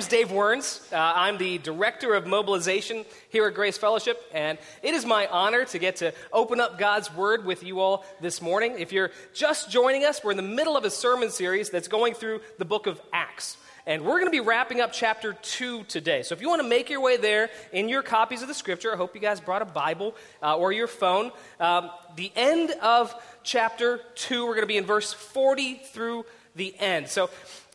name's Dave Werns. Uh, I'm the Director of Mobilization here at Grace Fellowship, and it is my honor to get to open up God's Word with you all this morning. If you're just joining us, we're in the middle of a sermon series that's going through the book of Acts. And we're going to be wrapping up chapter 2 today. So if you want to make your way there in your copies of the scripture, I hope you guys brought a Bible uh, or your phone. Um, the end of chapter 2, we're going to be in verse 40 through the end. So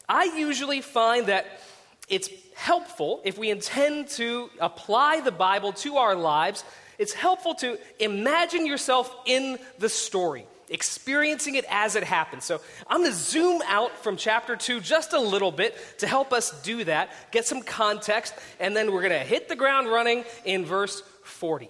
I usually find that it's helpful if we intend to apply the Bible to our lives. It's helpful to imagine yourself in the story, experiencing it as it happens. So I'm going to zoom out from chapter 2 just a little bit to help us do that, get some context, and then we're going to hit the ground running in verse 40.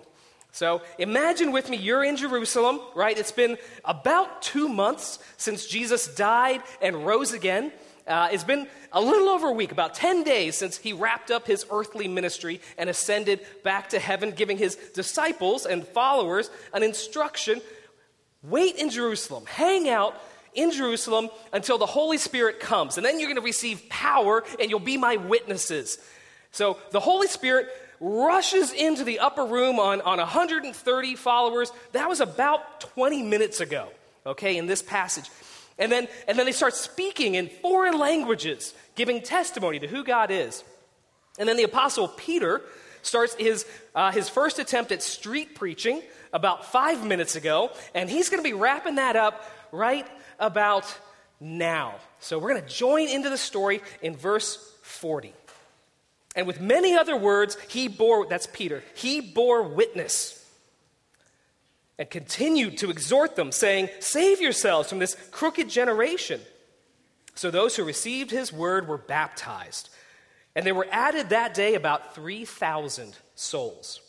So imagine with me, you're in Jerusalem, right? It's been about two months since Jesus died and rose again. Uh, it's been a little over a week, about 10 days since he wrapped up his earthly ministry and ascended back to heaven, giving his disciples and followers an instruction wait in Jerusalem, hang out in Jerusalem until the Holy Spirit comes, and then you're going to receive power and you'll be my witnesses. So the Holy Spirit rushes into the upper room on, on 130 followers. That was about 20 minutes ago, okay, in this passage. And then, and then they start speaking in foreign languages, giving testimony to who God is. And then the Apostle Peter starts his, uh, his first attempt at street preaching about five minutes ago, and he's going to be wrapping that up right about now. So we're going to join into the story in verse 40. And with many other words, he bore, that's Peter, he bore witness and continued to exhort them, saying, Save yourselves from this crooked generation. So those who received his word were baptized. And there were added that day about 3,000 souls.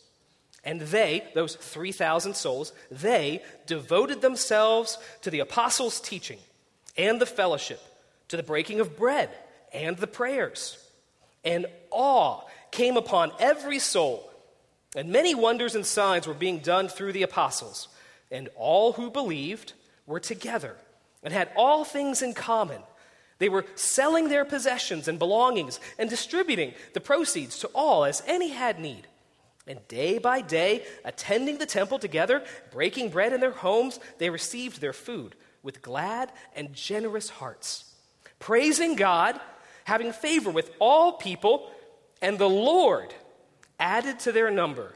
And they, those 3,000 souls, they devoted themselves to the apostles' teaching and the fellowship, to the breaking of bread and the prayers. And awe came upon every soul and many wonders and signs were being done through the apostles. And all who believed were together and had all things in common. They were selling their possessions and belongings and distributing the proceeds to all as any had need. And day by day, attending the temple together, breaking bread in their homes, they received their food with glad and generous hearts, praising God, having favor with all people, and the Lord added to their number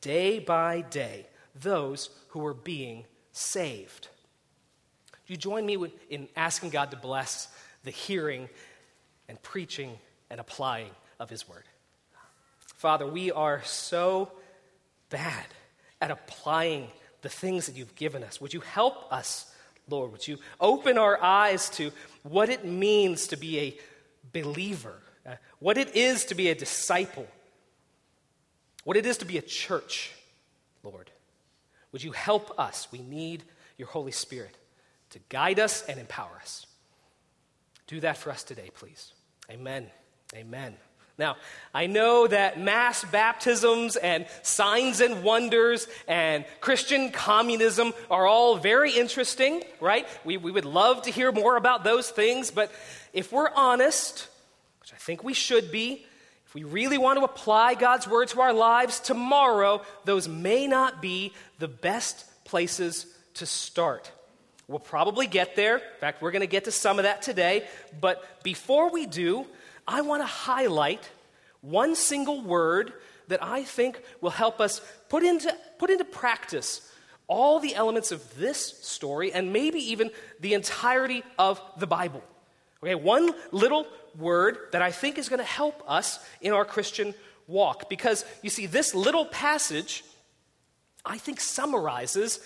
day by day those who were being saved. Do you join me in asking God to bless the hearing and preaching and applying of His word? Father, we are so bad at applying the things that you've given us. Would you help us, Lord? Would you open our eyes to what it means to be a believer, uh, what it is to be a disciple? What it is to be a church, Lord. Would you help us? We need your Holy Spirit to guide us and empower us. Do that for us today, please. Amen. Amen. Now, I know that mass baptisms and signs and wonders and Christian communism are all very interesting, right? We, we would love to hear more about those things, but if we're honest, which I think we should be, we really want to apply God's word to our lives tomorrow, those may not be the best places to start. We'll probably get there. In fact, we're going to get to some of that today. But before we do, I want to highlight one single word that I think will help us put into, put into practice all the elements of this story and maybe even the entirety of the Bible. Okay, one little word that I think is going to help us in our Christian walk. Because you see, this little passage, I think, summarizes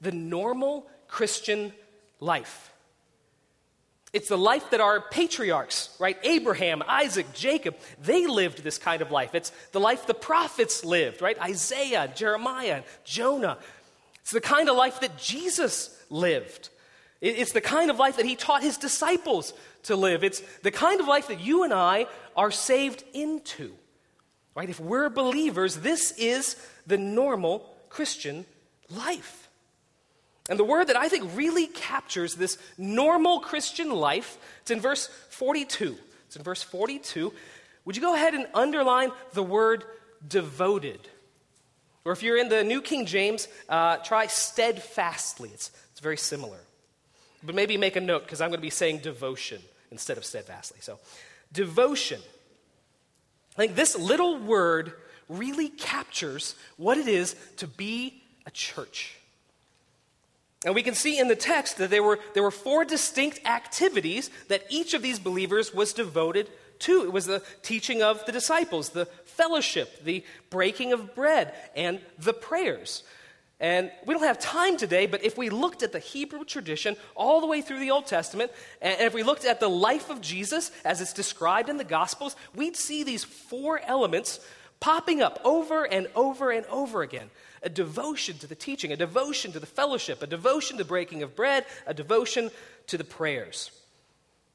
the normal Christian life. It's the life that our patriarchs, right? Abraham, Isaac, Jacob, they lived this kind of life. It's the life the prophets lived, right? Isaiah, Jeremiah, Jonah. It's the kind of life that Jesus lived. It's the kind of life that he taught his disciples to live. It's the kind of life that you and I are saved into. Right? If we're believers, this is the normal Christian life. And the word that I think really captures this normal Christian life, it's in verse 42. It's in verse 42 would you go ahead and underline the word devoted? Or if you're in the New King James, uh, try steadfastly. It's, it's very similar. But maybe make a note because I'm going to be saying devotion instead of steadfastly. So, devotion. I think this little word really captures what it is to be a church. And we can see in the text that there were, there were four distinct activities that each of these believers was devoted to. It was the teaching of the disciples, the fellowship, the breaking of bread, and the prayers. And we don't have time today, but if we looked at the Hebrew tradition all the way through the Old Testament, and if we looked at the life of Jesus as it's described in the Gospels, we'd see these four elements popping up over and over and over again a devotion to the teaching, a devotion to the fellowship, a devotion to breaking of bread, a devotion to the prayers.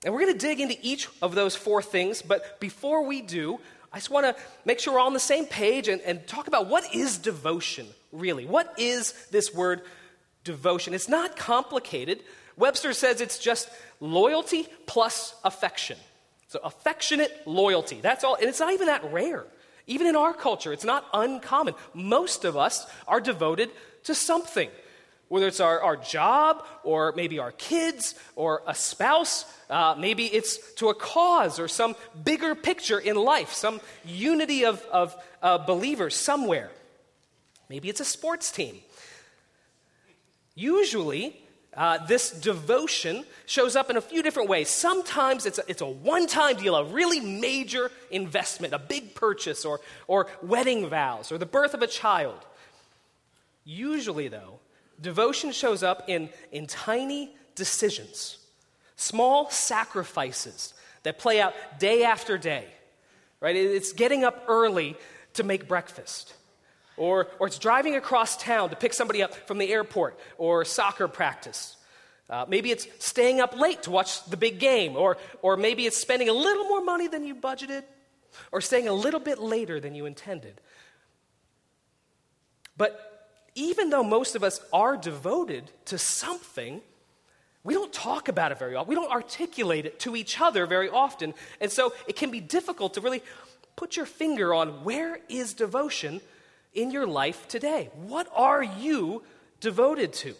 And we're going to dig into each of those four things, but before we do, I just want to make sure we're all on the same page and, and talk about what is devotion, really? What is this word devotion? It's not complicated. Webster says it's just loyalty plus affection. So, affectionate loyalty. That's all. And it's not even that rare. Even in our culture, it's not uncommon. Most of us are devoted to something, whether it's our, our job or maybe our kids or a spouse. Uh, maybe it's to a cause or some bigger picture in life, some unity of, of uh, believers somewhere. Maybe it's a sports team. Usually, uh, this devotion shows up in a few different ways. Sometimes it's a, it's a one time deal, a really major investment, a big purchase, or, or wedding vows, or the birth of a child. Usually, though, devotion shows up in, in tiny decisions, small sacrifices that play out day after day. Right? It's getting up early to make breakfast. Or, or it's driving across town to pick somebody up from the airport or soccer practice. Uh, maybe it's staying up late to watch the big game. Or, or maybe it's spending a little more money than you budgeted or staying a little bit later than you intended. But even though most of us are devoted to something, we don't talk about it very often. We don't articulate it to each other very often. And so it can be difficult to really put your finger on where is devotion in your life today? What are you devoted to?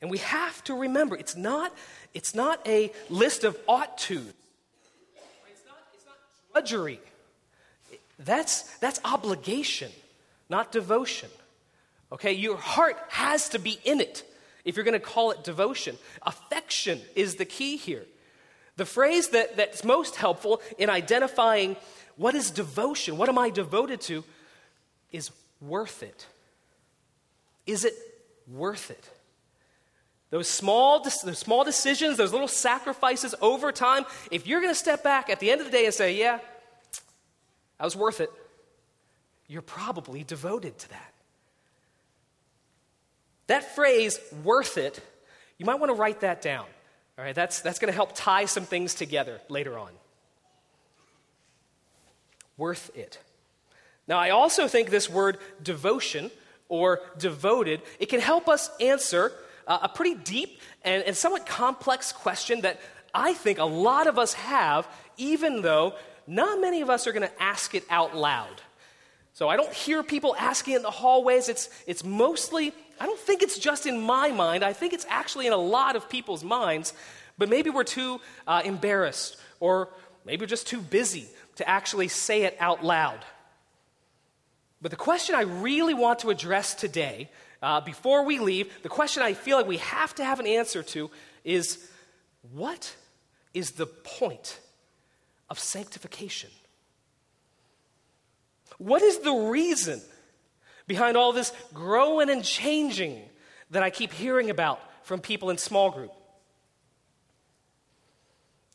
And we have to remember it's not, it's not a list of ought to. It's not, it's not drudgery. That's, that's obligation, not devotion. Okay, your heart has to be in it if you're going to call it devotion. Affection is the key here. The phrase that, that's most helpful in identifying what is devotion, what am I devoted to, is worth it. Is it worth it? Those small, those small decisions, those little sacrifices over time, if you're going to step back at the end of the day and say, yeah, that was worth it, you're probably devoted to that. That phrase, worth it, you might want to write that down. All right, that's, that's going to help tie some things together later on. Worth it. Now, I also think this word devotion or devoted, it can help us answer uh, a pretty deep and, and somewhat complex question that I think a lot of us have, even though not many of us are going to ask it out loud. So I don't hear people asking in the hallways. It's, it's mostly, I don't think it's just in my mind. I think it's actually in a lot of people's minds. But maybe we're too uh, embarrassed or maybe we're just too busy to actually say it out loud. But the question I really want to address today, uh, before we leave, the question I feel like we have to have an answer to is what is the point of sanctification? What is the reason behind all this growing and changing that I keep hearing about from people in small group?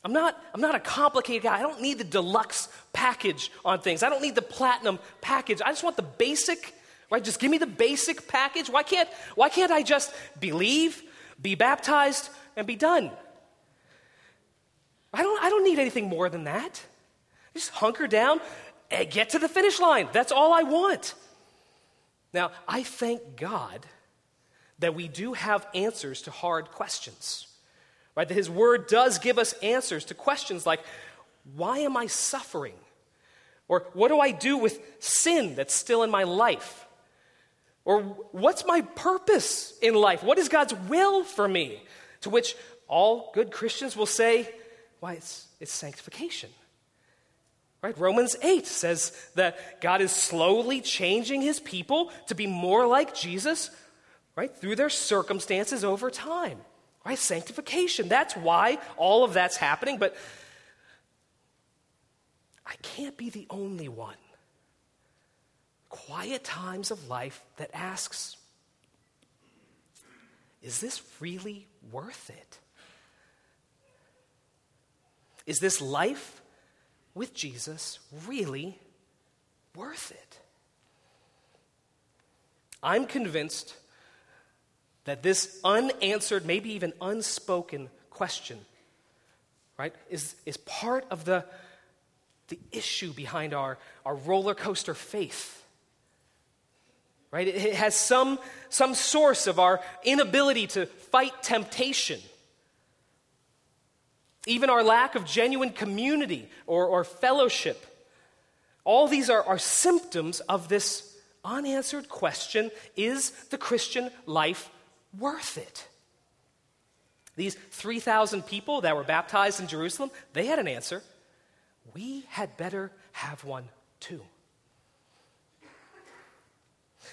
I'm not, I'm not a complicated guy. I don't need the deluxe package on things. I don't need the platinum package. I just want the basic, right? Just give me the basic package. Why can't, why can't I just believe, be baptized, and be done? I don't, I don't need anything more than that. Just hunker down Eh, get to the finish line. That's all I want. Now, I thank God that we do have answers to hard questions. Right? That his word does give us answers to questions like why am I suffering? Or what do I do with sin that's still in my life? Or what's my purpose in life? What is God's will for me? To which all good Christians will say, why, it's, it's sanctification. Right? Romans 8 says that God is slowly changing his people to be more like Jesus, right, through their circumstances over time. Right? Sanctification. That's why all of that's happening, but I can't be the only one. Quiet times of life that asks, is this really worth it? Is this life with Jesus really worth it? I'm convinced that this unanswered, maybe even unspoken question, right, is, is part of the, the issue behind our, our roller coaster faith. Right? It, has some, some source of our inability to fight temptation even our lack of genuine community or, or fellowship. All these are, are symptoms of this unanswered question is the Christian life worth it? These 3,000 people that were baptized in Jerusalem, they had an answer. We had better have one too.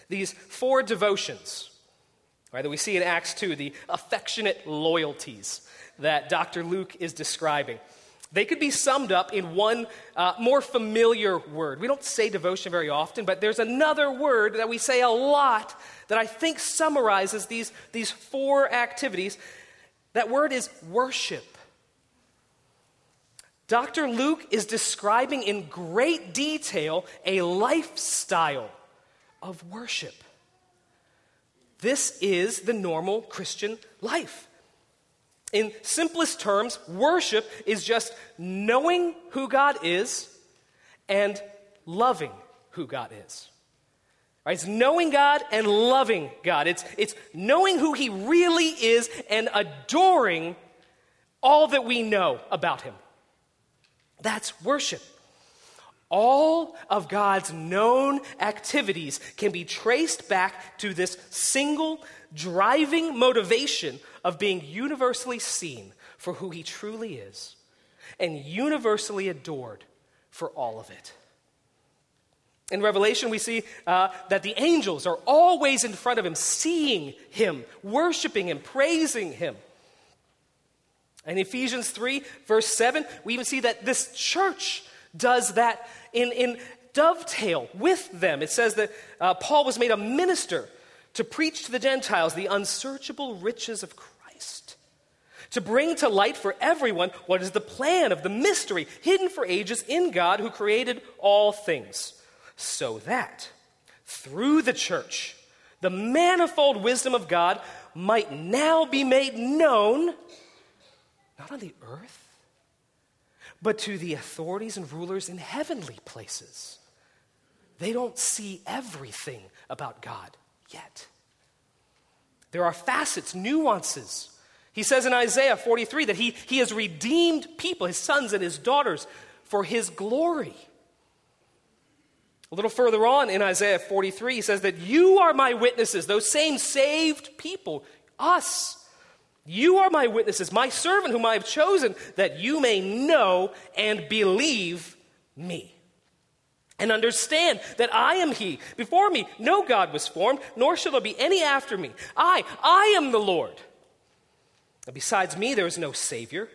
These four devotions, right, that we see in Acts 2, the affectionate loyalties, that Dr. Luke is describing. They could be summed up in one uh, more familiar word. We don't say devotion very often, but there's another word that we say a lot that I think summarizes these, these four activities. That word is worship. Dr. Luke is describing in great detail a lifestyle of worship. This is the normal Christian life. In simplest terms, worship is just knowing who God is and loving who God is. Right? It's knowing God and loving God. It's, it's knowing who He really is and adoring all that we know about Him. That's worship. All of God's known activities can be traced back to this single driving motivation of being universally seen for who he truly is and universally adored for all of it. In Revelation, we see uh, that the angels are always in front of him, seeing him, worshiping him, praising him. In Ephesians 3, verse 7, we even see that this church does that in, in dovetail with them. It says that uh, Paul was made a minister to preach to the Gentiles the unsearchable riches of Christ, to bring to light for everyone what is the plan of the mystery hidden for ages in God who created all things, so that through the church, the manifold wisdom of God might now be made known, not on the earth, but to the authorities and rulers in heavenly places. They don't see everything about God yet. There are facets, nuances. He says in Isaiah 43 that he, he has redeemed people, his sons and his daughters, for his glory. A little further on in Isaiah 43, he says that you are my witnesses, those same saved people, us. You are my witnesses, my servant whom I have chosen, that you may know and believe me and understand that I am He. Before me, no God was formed, nor shall there be any after me. I, I am the Lord. And besides me, there is no Savior.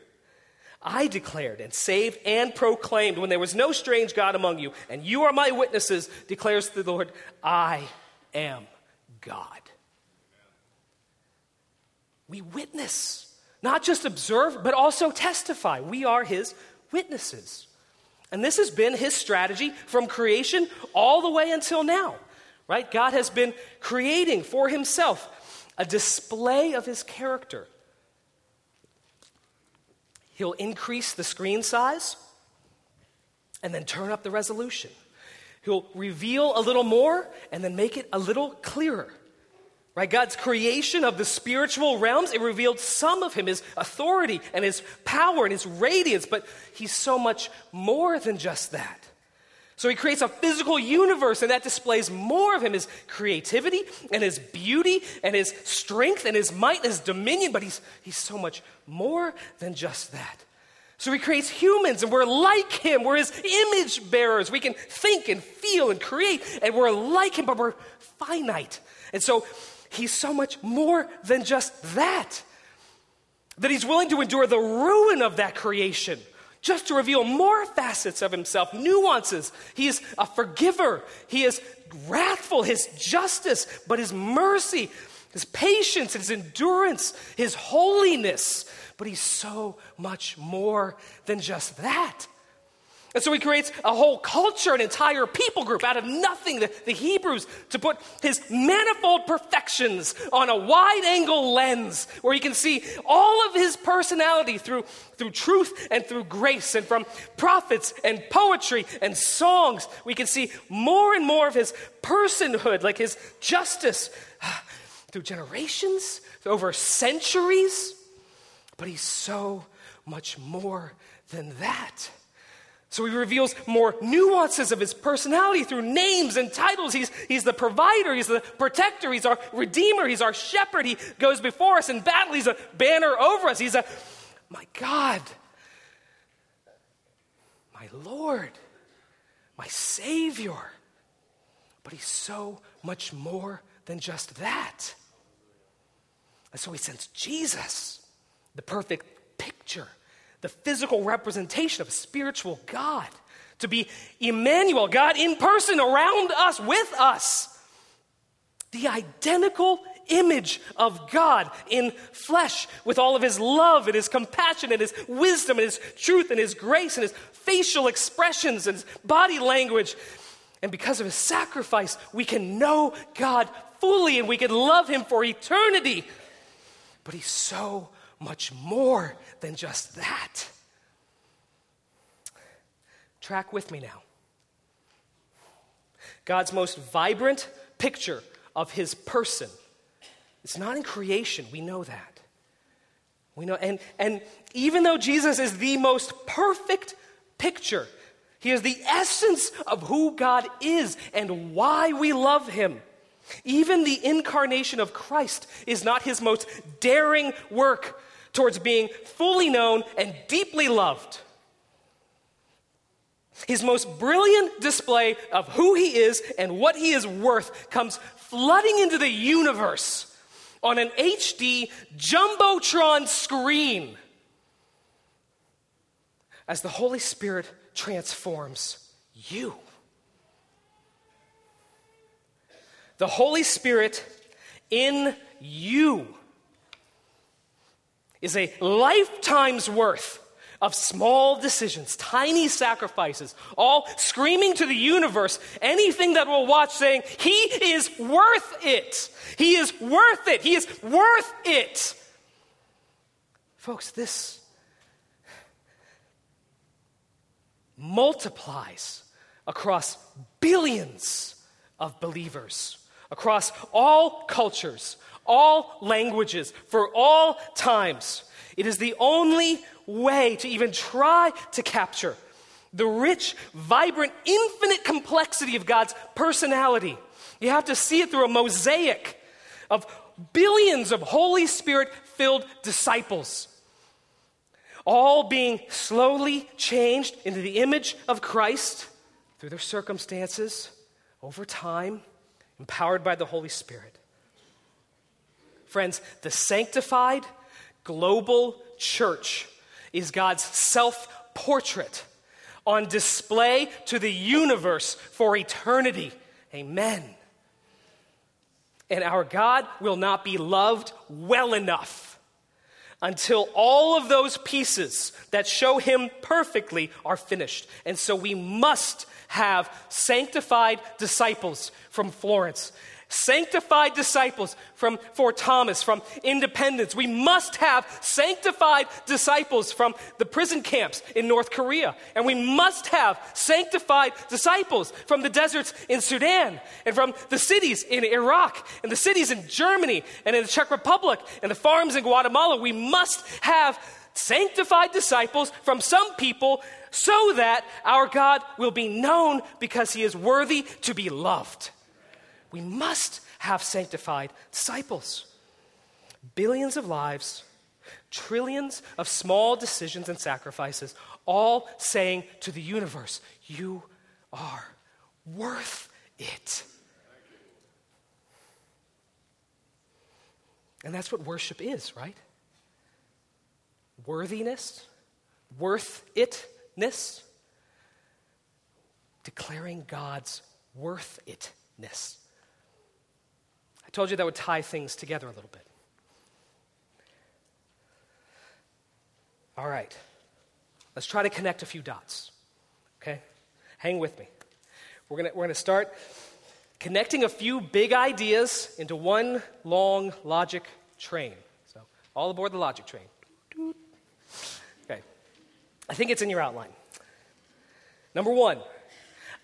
I declared and saved and proclaimed when there was no strange God among you, and you are my witnesses, declares the Lord, I am God. We witness, not just observe, but also testify. We are His witnesses. And this has been his strategy from creation all the way until now, right? God has been creating for himself a display of his character. He'll increase the screen size and then turn up the resolution. He'll reveal a little more and then make it a little clearer. Right? God's creation of the spiritual realms, it revealed some of him, his authority and his power and his radiance, but he's so much more than just that. So he creates a physical universe, and that displays more of him his creativity and his beauty and his strength and his might and his dominion, but he's, he's so much more than just that. So he creates humans, and we're like him. We're his image bearers. We can think and feel and create, and we're like him, but we're finite. And so he's so much more than just that. That he's willing to endure the ruin of that creation just to reveal more facets of himself, nuances. He is a forgiver, he is wrathful, his justice, but his mercy, his patience, his endurance, his holiness. But he's so much more than just that. And so he creates a whole culture, an entire people group out of nothing, the, the, Hebrews, to put his manifold perfections on a wide angle lens where you can see all of his personality through, through truth and through grace. And from prophets and poetry and songs, we can see more and more of his personhood, like his justice through generations, over centuries. But he's so much more than that. So he reveals more nuances of his personality through names and titles. He's, he's the provider, he's the protector, he's our redeemer, he's our shepherd. He goes before us in battle, he's a banner over us. He's a, my God, my Lord, my Savior. But he's so much more than just that. And so he sends Jesus, the perfect picture the physical representation of a spiritual God, to be Emmanuel, God in person around us, with us. The identical image of God in flesh, with all of his love and his compassion and his wisdom and his truth and his grace and his facial expressions and his body language. And because of his sacrifice, we can know God fully and we can love him for eternity. But he's so much more than just that. Track with me now. God's most vibrant picture of his person. It's not in creation, we know that. We know, and, and even though Jesus is the most perfect picture, he is the essence of who God is and why we love him. Even the incarnation of Christ is not his most daring work towards being fully known and deeply loved. His most brilliant display of who he is and what he is worth comes flooding into the universe on an HD Jumbotron screen as the Holy Spirit transforms you. The Holy Spirit in you is a lifetime's worth of small decisions, tiny sacrifices, all screaming to the universe, anything that will watch saying, He is worth it. He is worth it. He is worth it. Folks, this multiplies across billions of believers, across all cultures, all languages, for all times. It is the only way to even try to capture the rich, vibrant, infinite complexity of God's personality. You have to see it through a mosaic of billions of Holy Spirit filled disciples, all being slowly changed into the image of Christ through their circumstances over time, empowered by the Holy Spirit. Friends, the sanctified global church is God's self portrait on display to the universe for eternity. Amen. And our God will not be loved well enough until all of those pieces that show Him perfectly are finished. And so we must have sanctified disciples from Florence Sanctified disciples from, Fort Thomas from Independence. We must have sanctified disciples from the prison camps in North Korea. And we must have sanctified disciples from the deserts in Sudan and from the cities in Iraq and the cities in Germany and in the Czech Republic and the farms in Guatemala. We must have sanctified disciples from some people so that our God will be known because he is worthy to be loved. We must have sanctified disciples. Billions of lives, trillions of small decisions and sacrifices, all saying to the universe, You are worth it. And that's what worship is, right? Worthiness, worth itness, declaring God's worth itness. I told you that would tie things together a little bit. All right. Let's try to connect a few dots. Okay? Hang with me. We're gonna, we're to start connecting a few big ideas into one long logic train. So, all aboard the logic train. Okay. I think it's in your outline. Number one,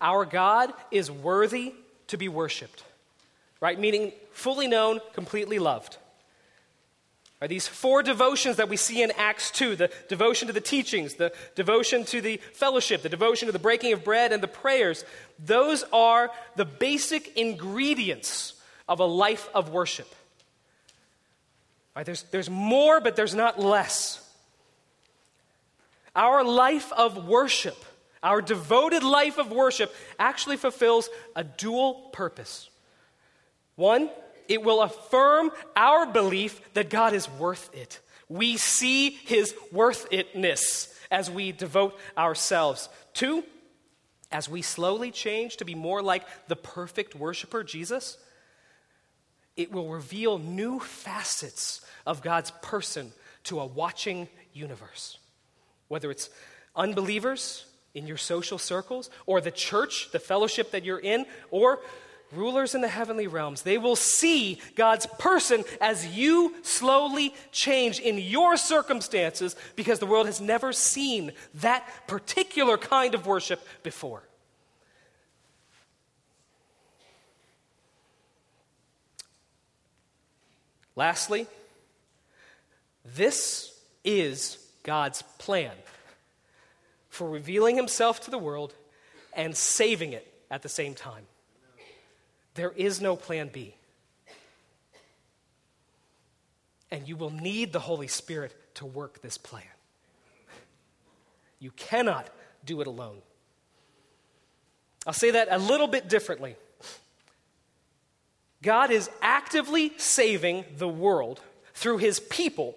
our God is worthy to be worshiped right? Meaning fully known, completely loved. Are these four devotions that we see in Acts 2 the devotion to the teachings, the devotion to the fellowship, the devotion to the breaking of bread, and the prayers those are the basic ingredients of a life of worship. Right, there's, there's more, but there's not less. Our life of worship, our devoted life of worship, actually fulfills a dual purpose. One, it will affirm our belief that God is worth it. We see his worth itness as we devote ourselves. Two, as we slowly change to be more like the perfect worshiper, Jesus, it will reveal new facets of God's person to a watching universe. Whether it's unbelievers in your social circles, or the church, the fellowship that you're in, or rulers in the heavenly realms, they will see God's person as you slowly change in your circumstances because the world has never seen that particular kind of worship before. Lastly, this is God's plan for revealing himself to the world and saving it at the same time. There is no plan B. And you will need the Holy Spirit to work this plan. You cannot do it alone. I'll say that a little bit differently. God is actively saving the world through his people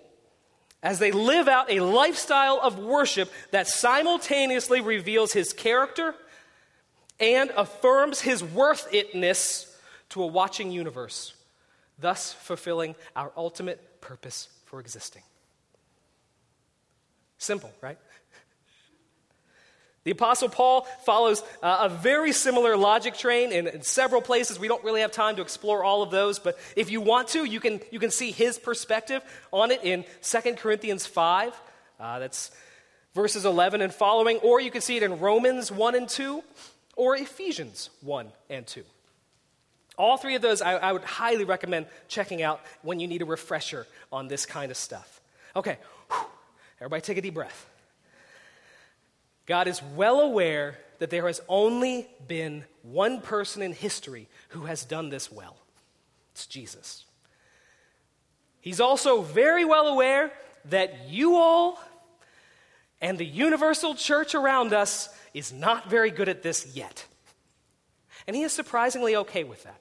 as they live out a lifestyle of worship that simultaneously reveals his character and affirms his worth itness to a watching universe, thus fulfilling our ultimate purpose for existing. Simple, right? The Apostle Paul follows uh, a very similar logic train in, in, several places. We don't really have time to explore all of those, but if you want to, you can, you can see his perspective on it in 2 Corinthians 5. Uh, that's verses 11 and following, or you can see it in Romans 1 and 2, or Ephesians 1 and 2. All three of those I, I would highly recommend checking out when you need a refresher on this kind of stuff. Okay, everybody take a deep breath. God is well aware that there has only been one person in history who has done this well it's Jesus. He's also very well aware that you all and the universal church around us is not very good at this yet. And he is surprisingly okay with that.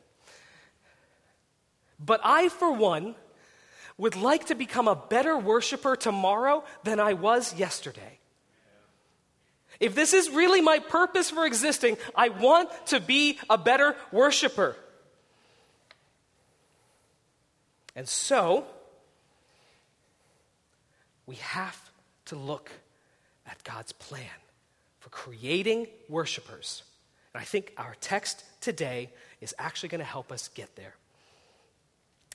But I, for one, would like to become a better worshiper tomorrow than I was yesterday. If this is really my purpose for existing, I want to be a better worshiper. And so, we have to look at God's plan for creating worshipers. And I think our text today is actually going to help us get there.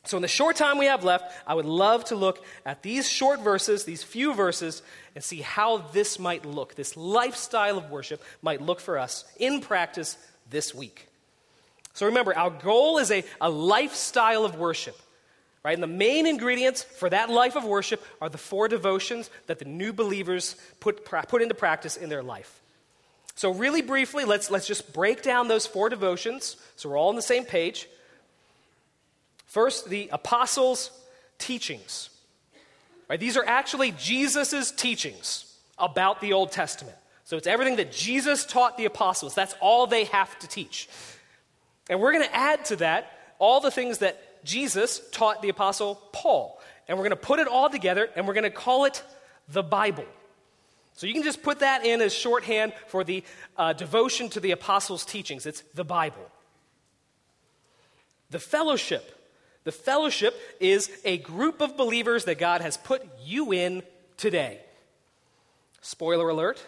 So, in the short time we have left, I would love to look at these short verses, these few verses, and see how this might look, this lifestyle of worship might look for us in practice this week. So, remember, our goal is a, a lifestyle of worship. Right? And the main ingredients for that life of worship are the four devotions that the new believers put, put into practice in their life. So, really briefly, let's, let's just break down those four devotions so we're all on the same page. First, the apostles' teachings. Right, these are actually Jesus' teachings about the Old Testament. So it's everything that Jesus taught the apostles. That's all they have to teach. And we're going to add to that all the things that Jesus taught the apostle Paul. And we're going to put it all together and we're going to call it the Bible. So you can just put that in as shorthand for the uh, devotion to the apostles' teachings. It's the Bible. The fellowship the fellowship is a group of believers that God has put you in today. Spoiler alert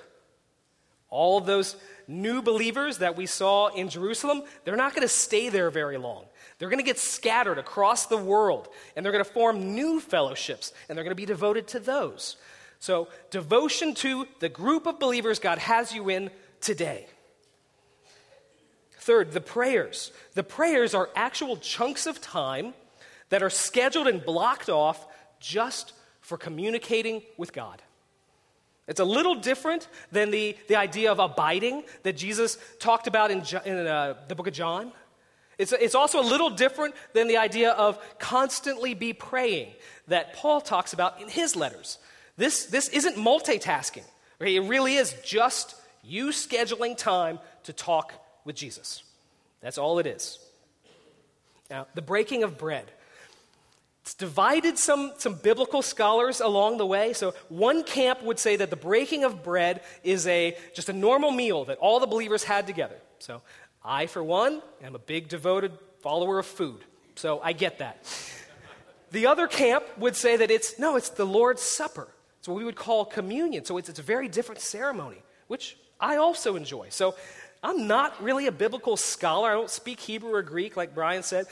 all of those new believers that we saw in Jerusalem, they're not going to stay there very long. They're going to get scattered across the world, and they're going to form new fellowships, and they're going to be devoted to those. So, devotion to the group of believers God has you in today. Third, the prayers. The prayers are actual chunks of time that are scheduled and blocked off just for communicating with God. It's a little different than the, the idea of abiding that Jesus talked about in, in uh, the book of John. It's, it's also a little different than the idea of constantly be praying that Paul talks about in his letters. This, this isn't multitasking. Right? It really is just you scheduling time to talk with Jesus. That's all it is. Now, the breaking of bread. It's divided some, some biblical scholars along the way. So one camp would say that the breaking of bread is a just a normal meal that all the believers had together. So I, for one, am a big devoted follower of food. So I get that. The other camp would say that it's no, it's the Lord's Supper. It's what we would call communion. So it's, it's a very different ceremony, which I also enjoy. So I'm not really a biblical scholar. I don't speak Hebrew or Greek, like Brian said.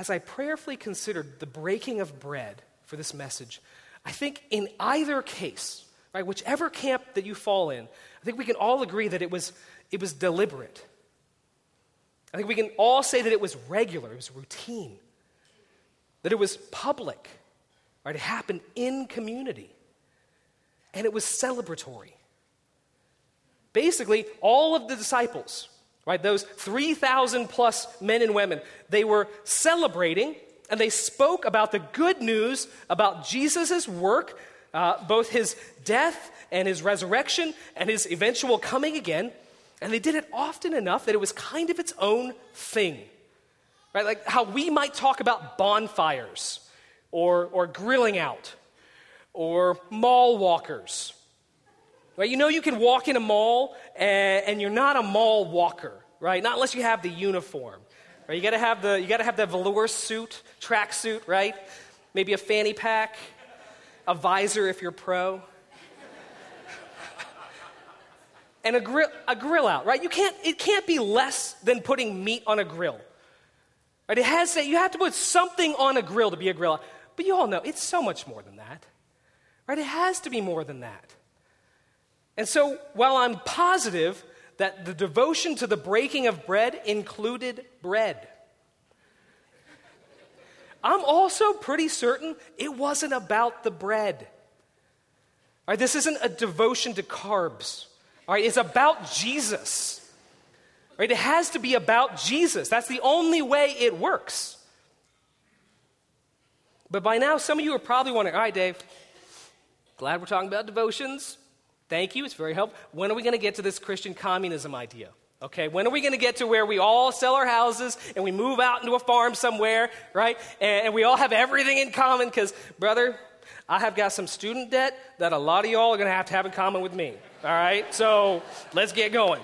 As I prayerfully considered the breaking of bread for this message, I think in either case, right, whichever camp that you fall in, I think we can all agree that it was, it was deliberate. I think we can all say that it was regular, it was routine, that it was public, right? It happened in community, and it was celebratory. Basically, all of the disciples, Right? Those 3,000 plus men and women, they were celebrating and they spoke about the good news about Jesus' work, uh, both his death and his resurrection and his eventual coming again. And they did it often enough that it was kind of its own thing. Right? Like how we might talk about bonfires or, or grilling out or mall walkers Right? You know you can walk in a mall and, and you're not a mall walker, right? Not unless you have the uniform. Right? You gotta have the you gotta have the velour suit, track suit, right? Maybe a fanny pack, a visor if you're pro. and a grill, a grill out, right? You can't, it can't be less than putting meat on a grill. Right? It has to, you have to put something on a grill to be a grill. But you all know it's so much more than that. Right? It has to be more than that. And so, while I'm positive that the devotion to the breaking of bread included bread, I'm also pretty certain it wasn't about the bread. All right, this isn't a devotion to carbs. All right, it's about Jesus. Right? It has to be about Jesus. That's the only way it works. But by now, some of you are probably wondering, all right, Dave, glad we're talking about devotions. Thank you, it's very helpful. When are we going to get to this Christian communism idea? Okay, when are we going to get to where we all sell our houses and we move out into a farm somewhere, right? And, we all have everything in common because, brother, I have got some student debt that a lot of y'all are going to have to have in common with me. All right, so let's get going.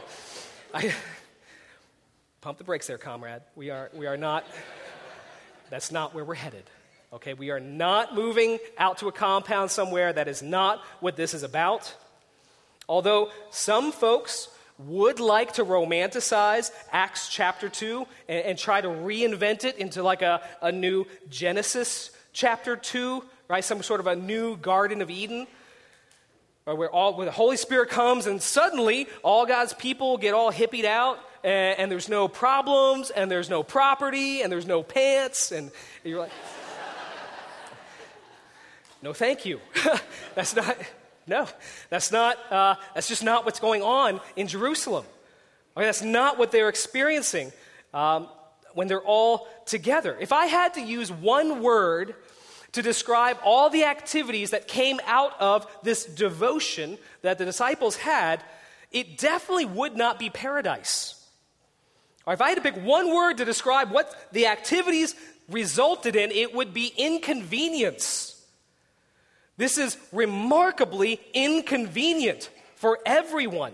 I, pump the brakes there, comrade. We are, we are not, that's not where we're headed. Okay, we are not moving out to a compound somewhere. That is not what this is about. Although some folks would like to romanticize Acts chapter 2 and, and try to reinvent it into like a, a new Genesis chapter 2, right? Some sort of a new Garden of Eden. Right, where, all, where the Holy Spirit comes and suddenly all God's people get all hippied out and, and there's no problems and there's no property and there's no pants and you're like, no, thank you. that's not, no, that's not, uh, that's just not what's going on in Jerusalem. Okay, that's not what they're experiencing um, when they're all together. If I had to use one word to describe all the activities that came out of this devotion that the disciples had, it definitely would not be paradise. Or if I had to pick one word to describe what the activities resulted in, it would be inconvenience. This is remarkably inconvenient for everyone.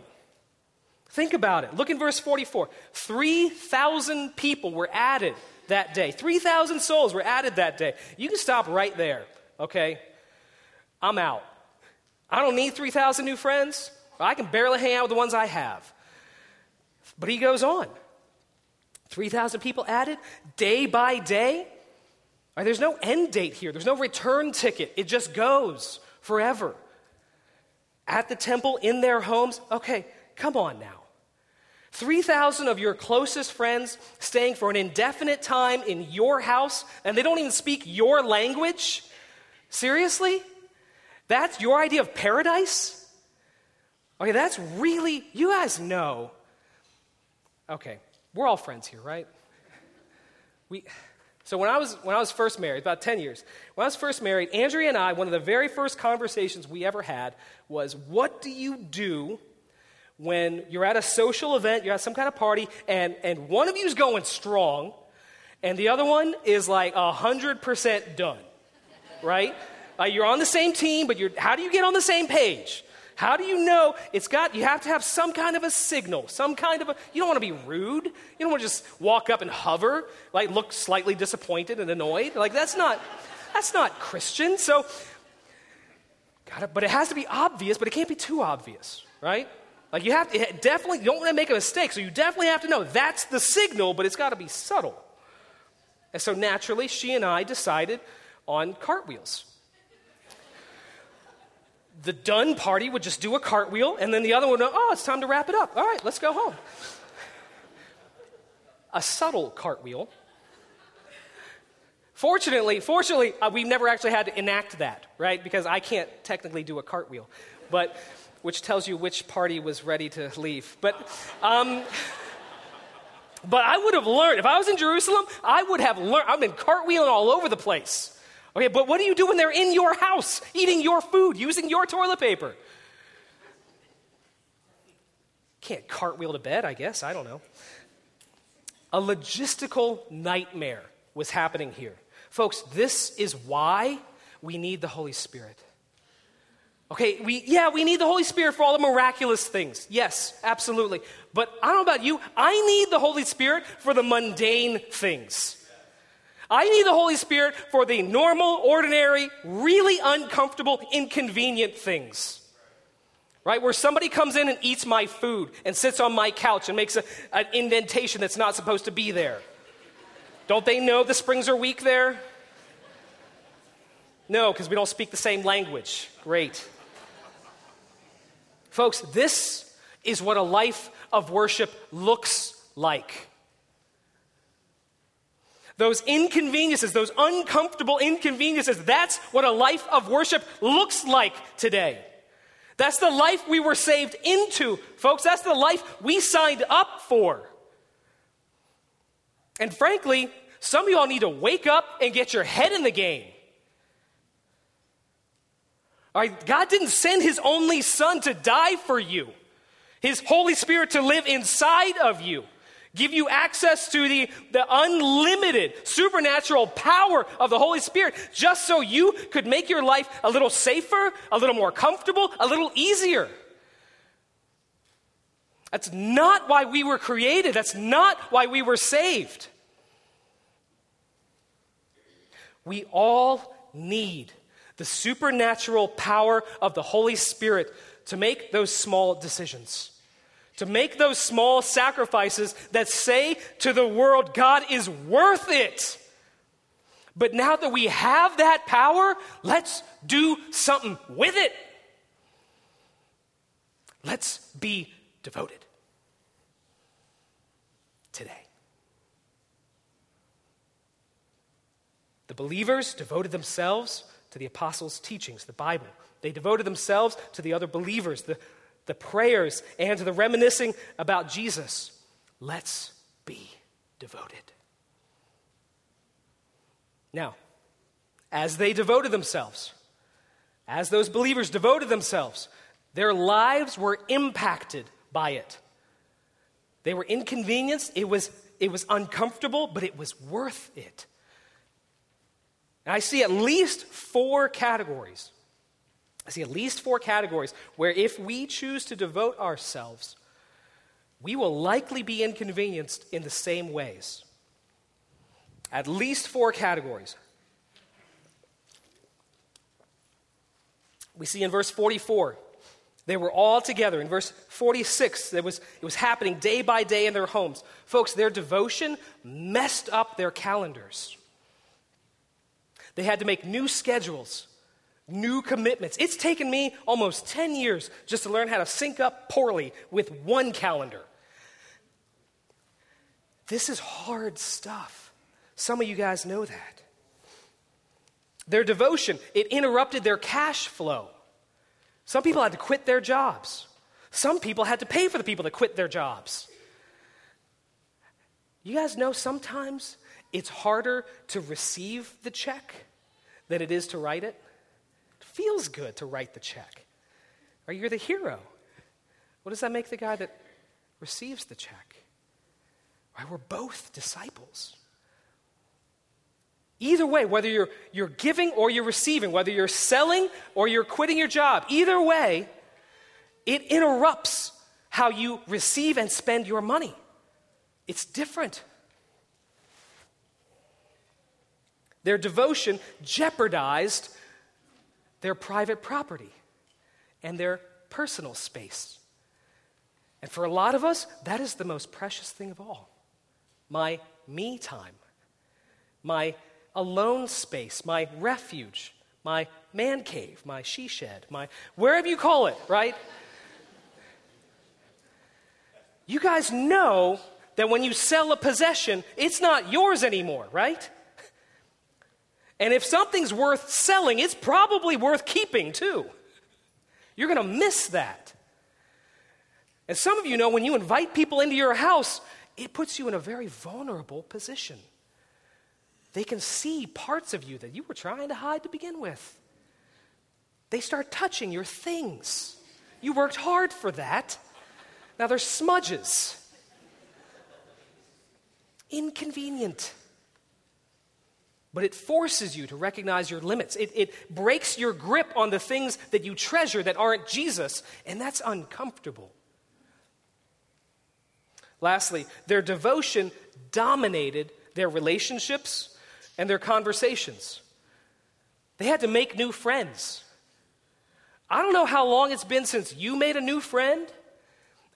Think about it. Look in verse 44. 3,000 people were added that day. 3,000 souls were added that day. You can stop right there, okay? I'm out. I don't need 3,000 new friends. I can barely hang out with the ones I have. But he goes on. 3,000 people added day by day. Right, there's no end date here, there's no return ticket. It just goes forever. At the temple, in their homes. Okay, come on now. 3,000 of your closest friends staying for an indefinite time in your house, and they don't even speak your language? Seriously? That's your idea of paradise? Okay, that's really, you guys know. Okay, we're all friends here, right? We, so when I was when I was first married, about 10 years, when I was first married, Andrea and I, one of the very first conversations we ever had was, what do you do when you're at a social event, you're at some kind of party, and, and one of you is going strong, and the other one is like 100% done, right? Uh, you're on the same team, but you're, how do you get on the same page? How do you know it's got, you have to have some kind of a signal, some kind of a, you don't want to be rude. You don't want to just walk up and hover, like look slightly disappointed and annoyed. Like that's not, that's not Christian. So, got it, but it has to be obvious, but it can't be too obvious, right? Like you have to, definitely, you don't want to make a mistake. So you definitely have to know that's the signal, but it's got to be subtle. And so naturally, she and I decided on cartwheels the done party would just do a cartwheel, and then the other one would, oh, it's time to wrap it up. All right, let's go home. A subtle cartwheel. Fortunately, fortunately, uh, we've never actually had to enact that, right? Because I can't technically do a cartwheel, but which tells you which party was ready to leave. But, um, but I would have learned if I was in Jerusalem. I would have learned. I've been cartwheeling all over the place. Okay, but what do you do when they're in your house, eating your food, using your toilet paper? Can't cartwheel to bed, I guess. I don't know. A logistical nightmare was happening here. Folks, this is why we need the Holy Spirit. Okay, we, yeah, we need the Holy Spirit for all the miraculous things. Yes, absolutely. But I don't know about you, I need the Holy Spirit for the mundane things. I need the Holy Spirit for the normal, ordinary, really uncomfortable, inconvenient things. Right? Where somebody comes in and eats my food and sits on my couch and makes a, an indentation that's not supposed to be there. Don't they know the springs are weak there? No, because we don't speak the same language. Great. Folks, this is what a life of worship looks like. Those inconveniences, those uncomfortable inconveniences, that's what a life of worship looks like today. That's the life we were saved into, folks. That's the life we signed up for. And frankly, some of y'all need to wake up and get your head in the game. All right, God didn't send his only son to die for you, his Holy Spirit to live inside of you give you access to the, the unlimited supernatural power of the Holy Spirit just so you could make your life a little safer, a little more comfortable, a little easier. That's not why we were created. That's not why we were saved. We all need the supernatural power of the Holy Spirit to make those small decisions to make those small sacrifices that say to the world, God is worth it. But now that we have that power, let's do something with it. Let's be devoted today. The believers devoted themselves to the apostles' teachings, the Bible. They devoted themselves to the other believers, the, the prayers, and the reminiscing about Jesus. Let's be devoted. Now, as they devoted themselves, as those believers devoted themselves, their lives were impacted by it. They were inconvenienced, it was, it was uncomfortable, but it was worth it. And I see at least four categories. I see at least four categories where if we choose to devote ourselves, we will likely be inconvenienced in the same ways. At least four categories. We see in verse 44, they were all together. In verse 46, it was, it was happening day by day in their homes. Folks, their devotion messed up their calendars. They had to make new schedules, new commitments. It's taken me almost 10 years just to learn how to sync up poorly with one calendar. This is hard stuff. Some of you guys know that. Their devotion, it interrupted their cash flow. Some people had to quit their jobs. Some people had to pay for the people that quit their jobs. You guys know sometimes it's harder to receive the check than it is to write it. Feels good to write the check. Or you're the hero. What does that make the guy that receives the check? Right, we're both disciples. Either way, whether you're, you're giving or you're receiving, whether you're selling or you're quitting your job, either way, it interrupts how you receive and spend your money. It's different. Their devotion jeopardized their private property and their personal space. And for a lot of us, that is the most precious thing of all my me time, my alone space, my refuge, my man cave, my she shed, my wherever you call it, right? You guys know that when you sell a possession, it's not yours anymore, right? And if something's worth selling, it's probably worth keeping too. You're going to miss that. And some of you know when you invite people into your house, it puts you in a very vulnerable position. They can see parts of you that you were trying to hide to begin with. They start touching your things. You worked hard for that. Now there's smudges. Inconvenient but it forces you to recognize your limits. It, it breaks your grip on the things that you treasure that aren't Jesus, and that's uncomfortable. Lastly, their devotion dominated their relationships and their conversations. They had to make new friends. I don't know how long it's been since you made a new friend.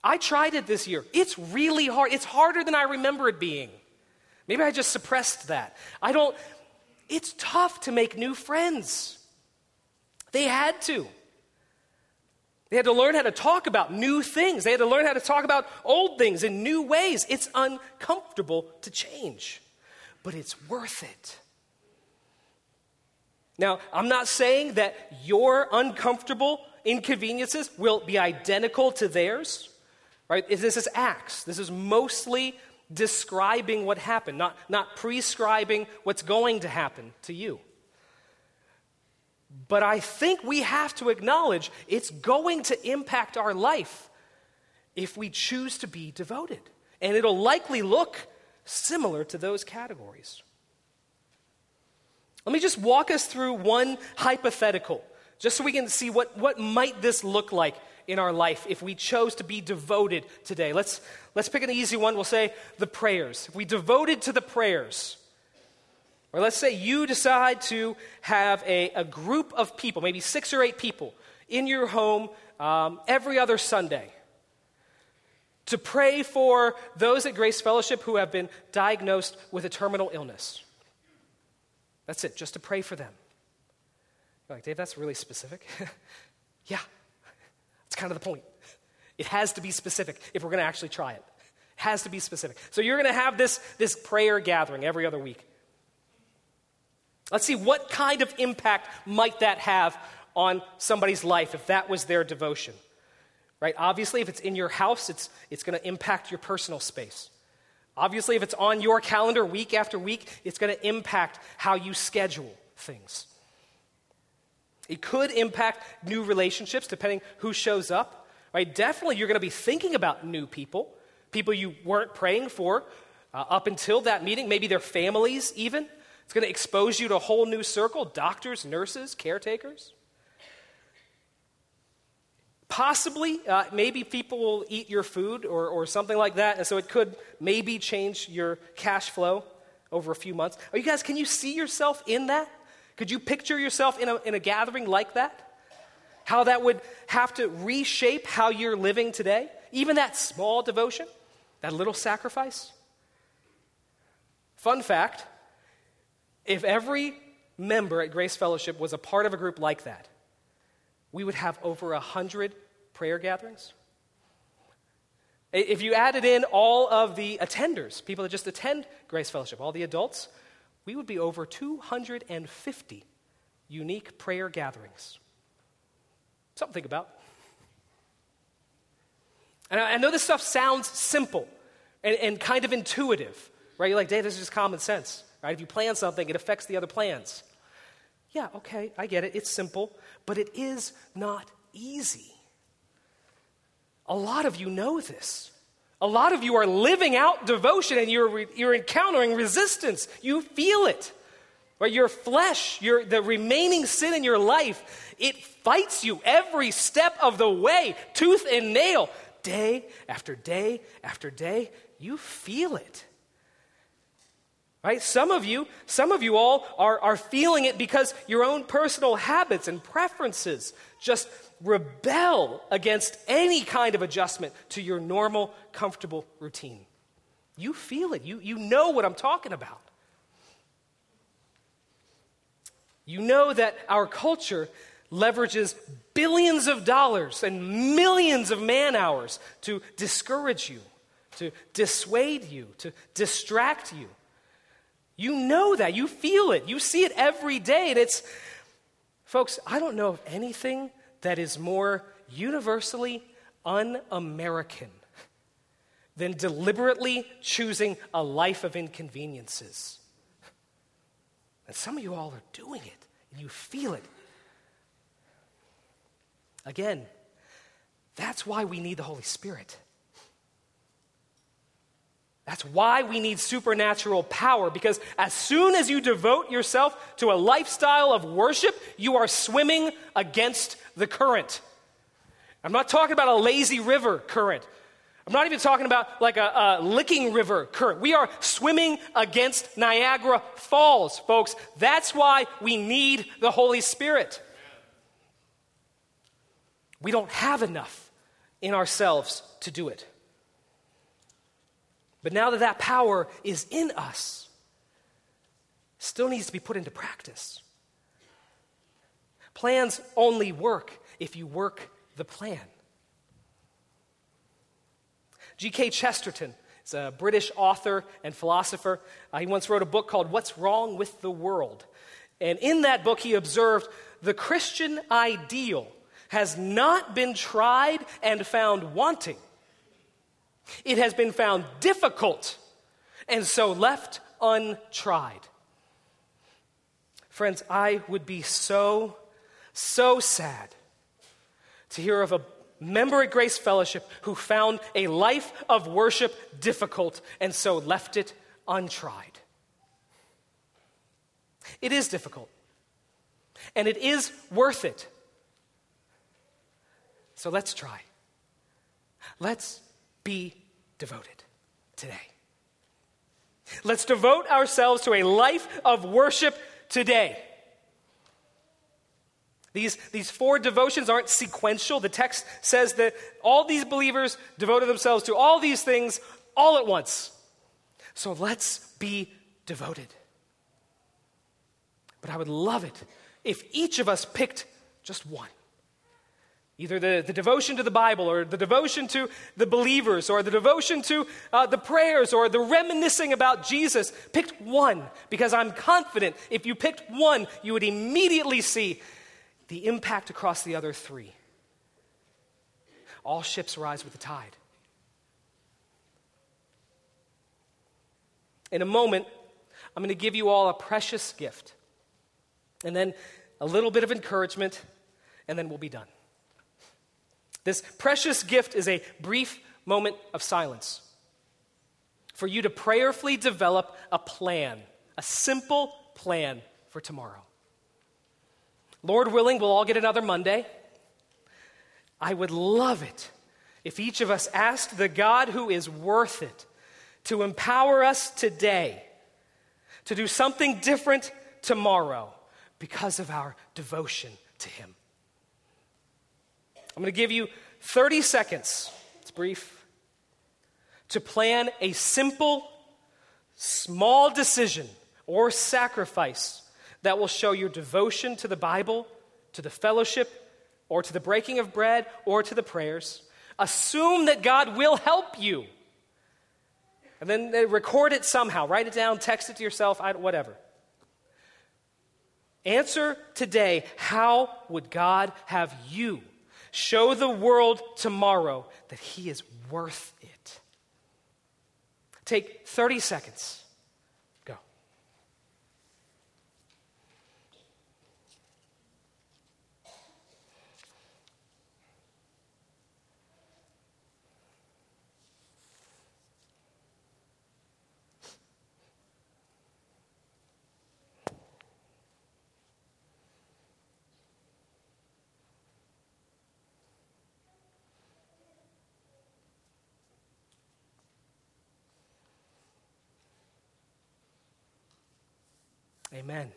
I tried it this year. It's really hard. It's harder than I remember it being. Maybe I just suppressed that. I don't it's tough to make new friends. They had to. They had to learn how to talk about new things. They had to learn how to talk about old things in new ways. It's uncomfortable to change, but it's worth it. Now, I'm not saying that your uncomfortable inconveniences will be identical to theirs, right? This is Acts. This is mostly describing what happened, not, not prescribing what's going to happen to you. But I think we have to acknowledge it's going to impact our life if we choose to be devoted. And it'll likely look similar to those categories. Let me just walk us through one hypothetical, just so we can see what, what might this look like in our life if we chose to be devoted today. Let's, let's pick an easy one. We'll say the prayers. If we devoted to the prayers, or let's say you decide to have a, a group of people, maybe six or eight people, in your home um, every other Sunday. to pray for those at Grace Fellowship who have been diagnosed with a terminal illness. That's it, just to pray for them. You're like, Dave, that's really specific. yeah, that's kind of the point. It has to be specific if we're going to actually try it. It has to be specific. So you're going to have this, this prayer gathering every other week. Let's see what kind of impact might that have on somebody's life if that was their devotion. Right? Obviously, if it's in your house, it's, it's going to impact your personal space. Obviously, if it's on your calendar week after week, it's going to impact how you schedule things. It could impact new relationships depending who shows up. Right? Definitely, you're going to be thinking about new people, people you weren't praying for uh, up until that meeting, maybe their families, even. It's going to expose you to a whole new circle doctors, nurses, caretakers. Possibly, uh, maybe people will eat your food or, or something like that, and so it could maybe change your cash flow over a few months. Are you guys, can you see yourself in that? Could you picture yourself in a, in a gathering like that? How that would have to reshape how you're living today? Even that small devotion, that little sacrifice? Fun fact if every member at Grace Fellowship was a part of a group like that, we would have over a hundred prayer gatherings. If you added in all of the attenders, people that just attend Grace Fellowship, all the adults, we would be over 250 unique prayer gatherings. Something to think about. And I know this stuff sounds simple and, and kind of intuitive, right? You're like, Dave, this is just common sense, right? If you plan something, it affects the other plans. Yeah, okay, I get it. It's simple, but it is not easy. A lot of you know this. A lot of you are living out devotion and you're, you're encountering resistance. You feel it. Right? Your flesh, your, the remaining sin in your life, it fights you every step of the way, tooth and nail, day after day after day. You feel it. Right? Some of you, some of you all are, are feeling it because your own personal habits and preferences just rebel against any kind of adjustment to your normal, comfortable routine. You feel it. You, you know what I'm talking about. You know that our culture leverages billions of dollars and millions of man hours to discourage you, to dissuade you, to distract you. You know that. You feel it. You see it every day. And it's, folks, I don't know of anything that is more universally un American than deliberately choosing a life of inconveniences. And some of you all are doing it, and you feel it. Again, that's why we need the Holy Spirit. That's why we need supernatural power, because as soon as you devote yourself to a lifestyle of worship, you are swimming against the current. I'm not talking about a lazy river current. I'm not even talking about like a, a licking river current. We are swimming against Niagara Falls, folks. That's why we need the Holy Spirit. We don't have enough in ourselves to do it. But now that that power is in us, still needs to be put into practice. Plans only work if you work the plan. G.K. Chesterton is a British author and philosopher. Uh, he once wrote a book called What's Wrong with the World? And in that book, he observed the Christian ideal has not been tried and found wanting it has been found difficult and so left untried. Friends, I would be so, so sad to hear of a member at Grace Fellowship who found a life of worship difficult and so left it untried. It is difficult, and it is worth it. So let's try. Let's be devoted today. Let's devote ourselves to a life of worship today. These, these four devotions aren't sequential. The text says that all these believers devoted themselves to all these things all at once. So let's be devoted. But I would love it if each of us picked just one. Either the, the devotion to the Bible, or the devotion to the believers, or the devotion to uh, the prayers, or the reminiscing about Jesus. Picked one, because I'm confident if you picked one, you would immediately see the impact across the other three. All ships rise with the tide. In a moment, I'm going to give you all a precious gift, and then a little bit of encouragement, and then we'll be done. This precious gift is a brief moment of silence for you to prayerfully develop a plan, a simple plan for tomorrow. Lord willing, we'll all get another Monday. I would love it if each of us asked the God who is worth it to empower us today to do something different tomorrow because of our devotion to Him. I'm going to give you 30 seconds, it's brief, to plan a simple, small decision or sacrifice that will show your devotion to the Bible, to the fellowship, or to the breaking of bread, or to the prayers. Assume that God will help you. And then uh, record it somehow. Write it down, text it to yourself, whatever. Answer today how would God have you Show the world tomorrow that He is worth it. Take 30 seconds. Amen.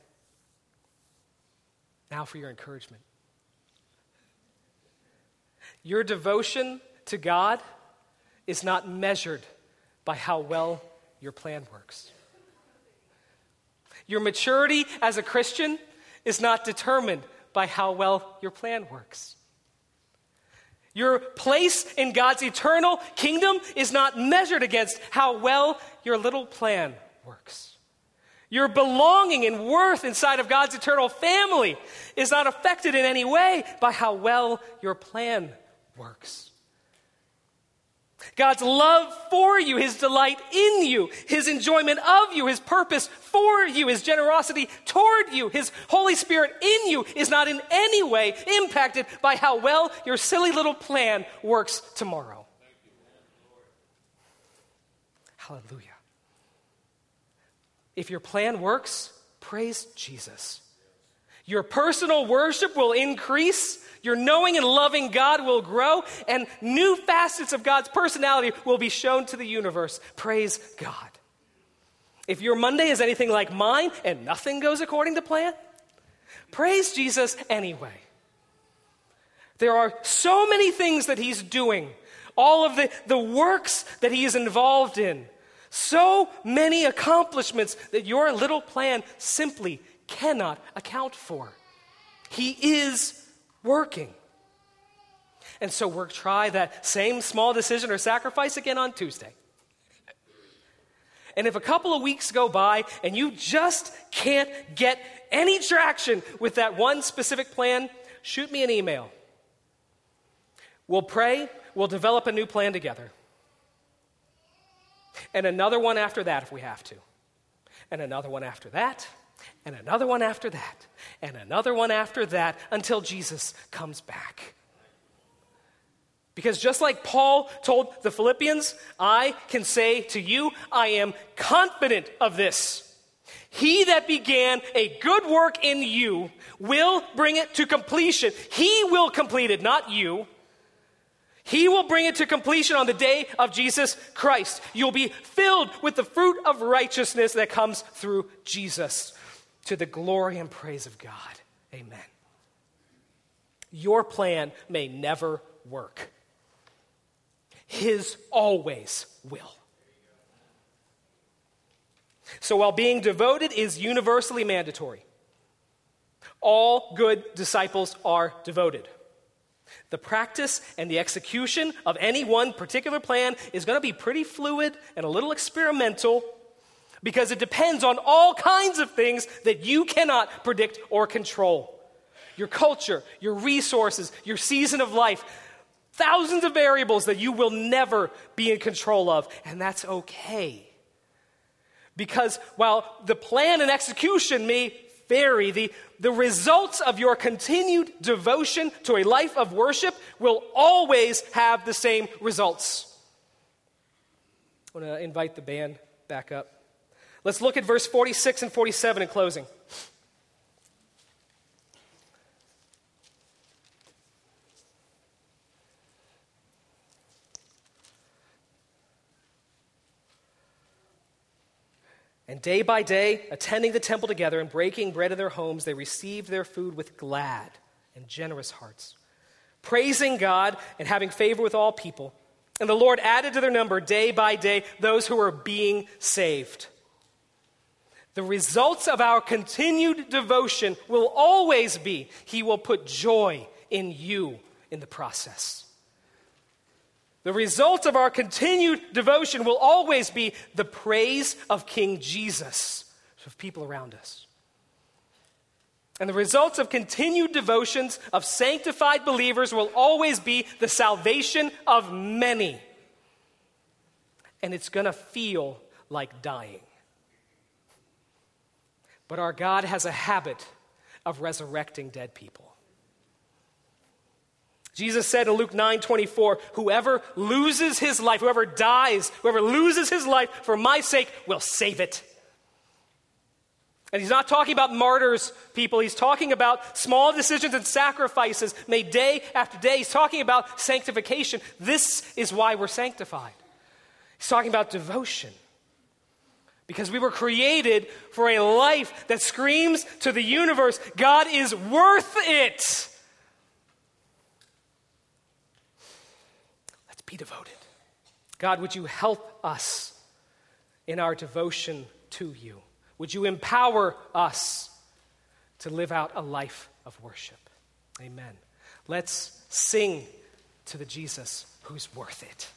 Now for your encouragement. Your devotion to God is not measured by how well your plan works. Your maturity as a Christian is not determined by how well your plan works. Your place in God's eternal kingdom is not measured against how well your little plan works. Your belonging and worth inside of God's eternal family is not affected in any way by how well your plan works. God's love for you, His delight in you, His enjoyment of you, His purpose for you, His generosity toward you, His Holy Spirit in you is not in any way impacted by how well your silly little plan works tomorrow. Hallelujah. If your plan works, praise Jesus. Your personal worship will increase, your knowing and loving God will grow, and new facets of God's personality will be shown to the universe. Praise God. If your Monday is anything like mine and nothing goes according to plan, praise Jesus anyway. There are so many things that He's doing, all of the, the works that He is involved in so many accomplishments that your little plan simply cannot account for. He is working. And so we'll try that same small decision or sacrifice again on Tuesday. And if a couple of weeks go by and you just can't get any traction with that one specific plan, shoot me an email. We'll pray, we'll develop a new plan together and another one after that if we have to, and another one after that, and another one after that, and another one after that until Jesus comes back. Because just like Paul told the Philippians, I can say to you, I am confident of this. He that began a good work in you will bring it to completion. He will complete it, not you. He will bring it to completion on the day of Jesus Christ. You'll be filled with the fruit of righteousness that comes through Jesus to the glory and praise of God. Amen. your plan may never work. His always will. So while being devoted is universally mandatory, all good disciples are devoted. The practice and the execution of any one particular plan is going to be pretty fluid and a little experimental because it depends on all kinds of things that you cannot predict or control your culture, your resources, your season of life. Thousands of variables that you will never be in control of, and that's okay. Because while the plan and execution may vary, the, the results of your continued devotion to a life of worship will always have the same results. I want to invite the band back up. Let's look at verse 46 and 47 in closing. And day by day, attending the temple together and breaking bread in their homes, they received their food with glad and generous hearts, praising God and having favor with all people. And the Lord added to their number day by day those who were being saved. The results of our continued devotion will always be He will put joy in you in the process. The result of our continued devotion will always be the praise of King Jesus of people around us. And the results of continued devotions of sanctified believers will always be the salvation of many. And it's going to feel like dying. But our God has a habit of resurrecting dead people. Jesus said in Luke 9 24, whoever loses his life, whoever dies, whoever loses his life for my sake will save it. And he's not talking about martyrs, people. He's talking about small decisions and sacrifices made day after day. He's talking about sanctification. This is why we're sanctified. He's talking about devotion. Because we were created for a life that screams to the universe God is worth it. Be devoted. God, would you help us in our devotion to you? Would you empower us to live out a life of worship? Amen. Let's sing to the Jesus who's worth it.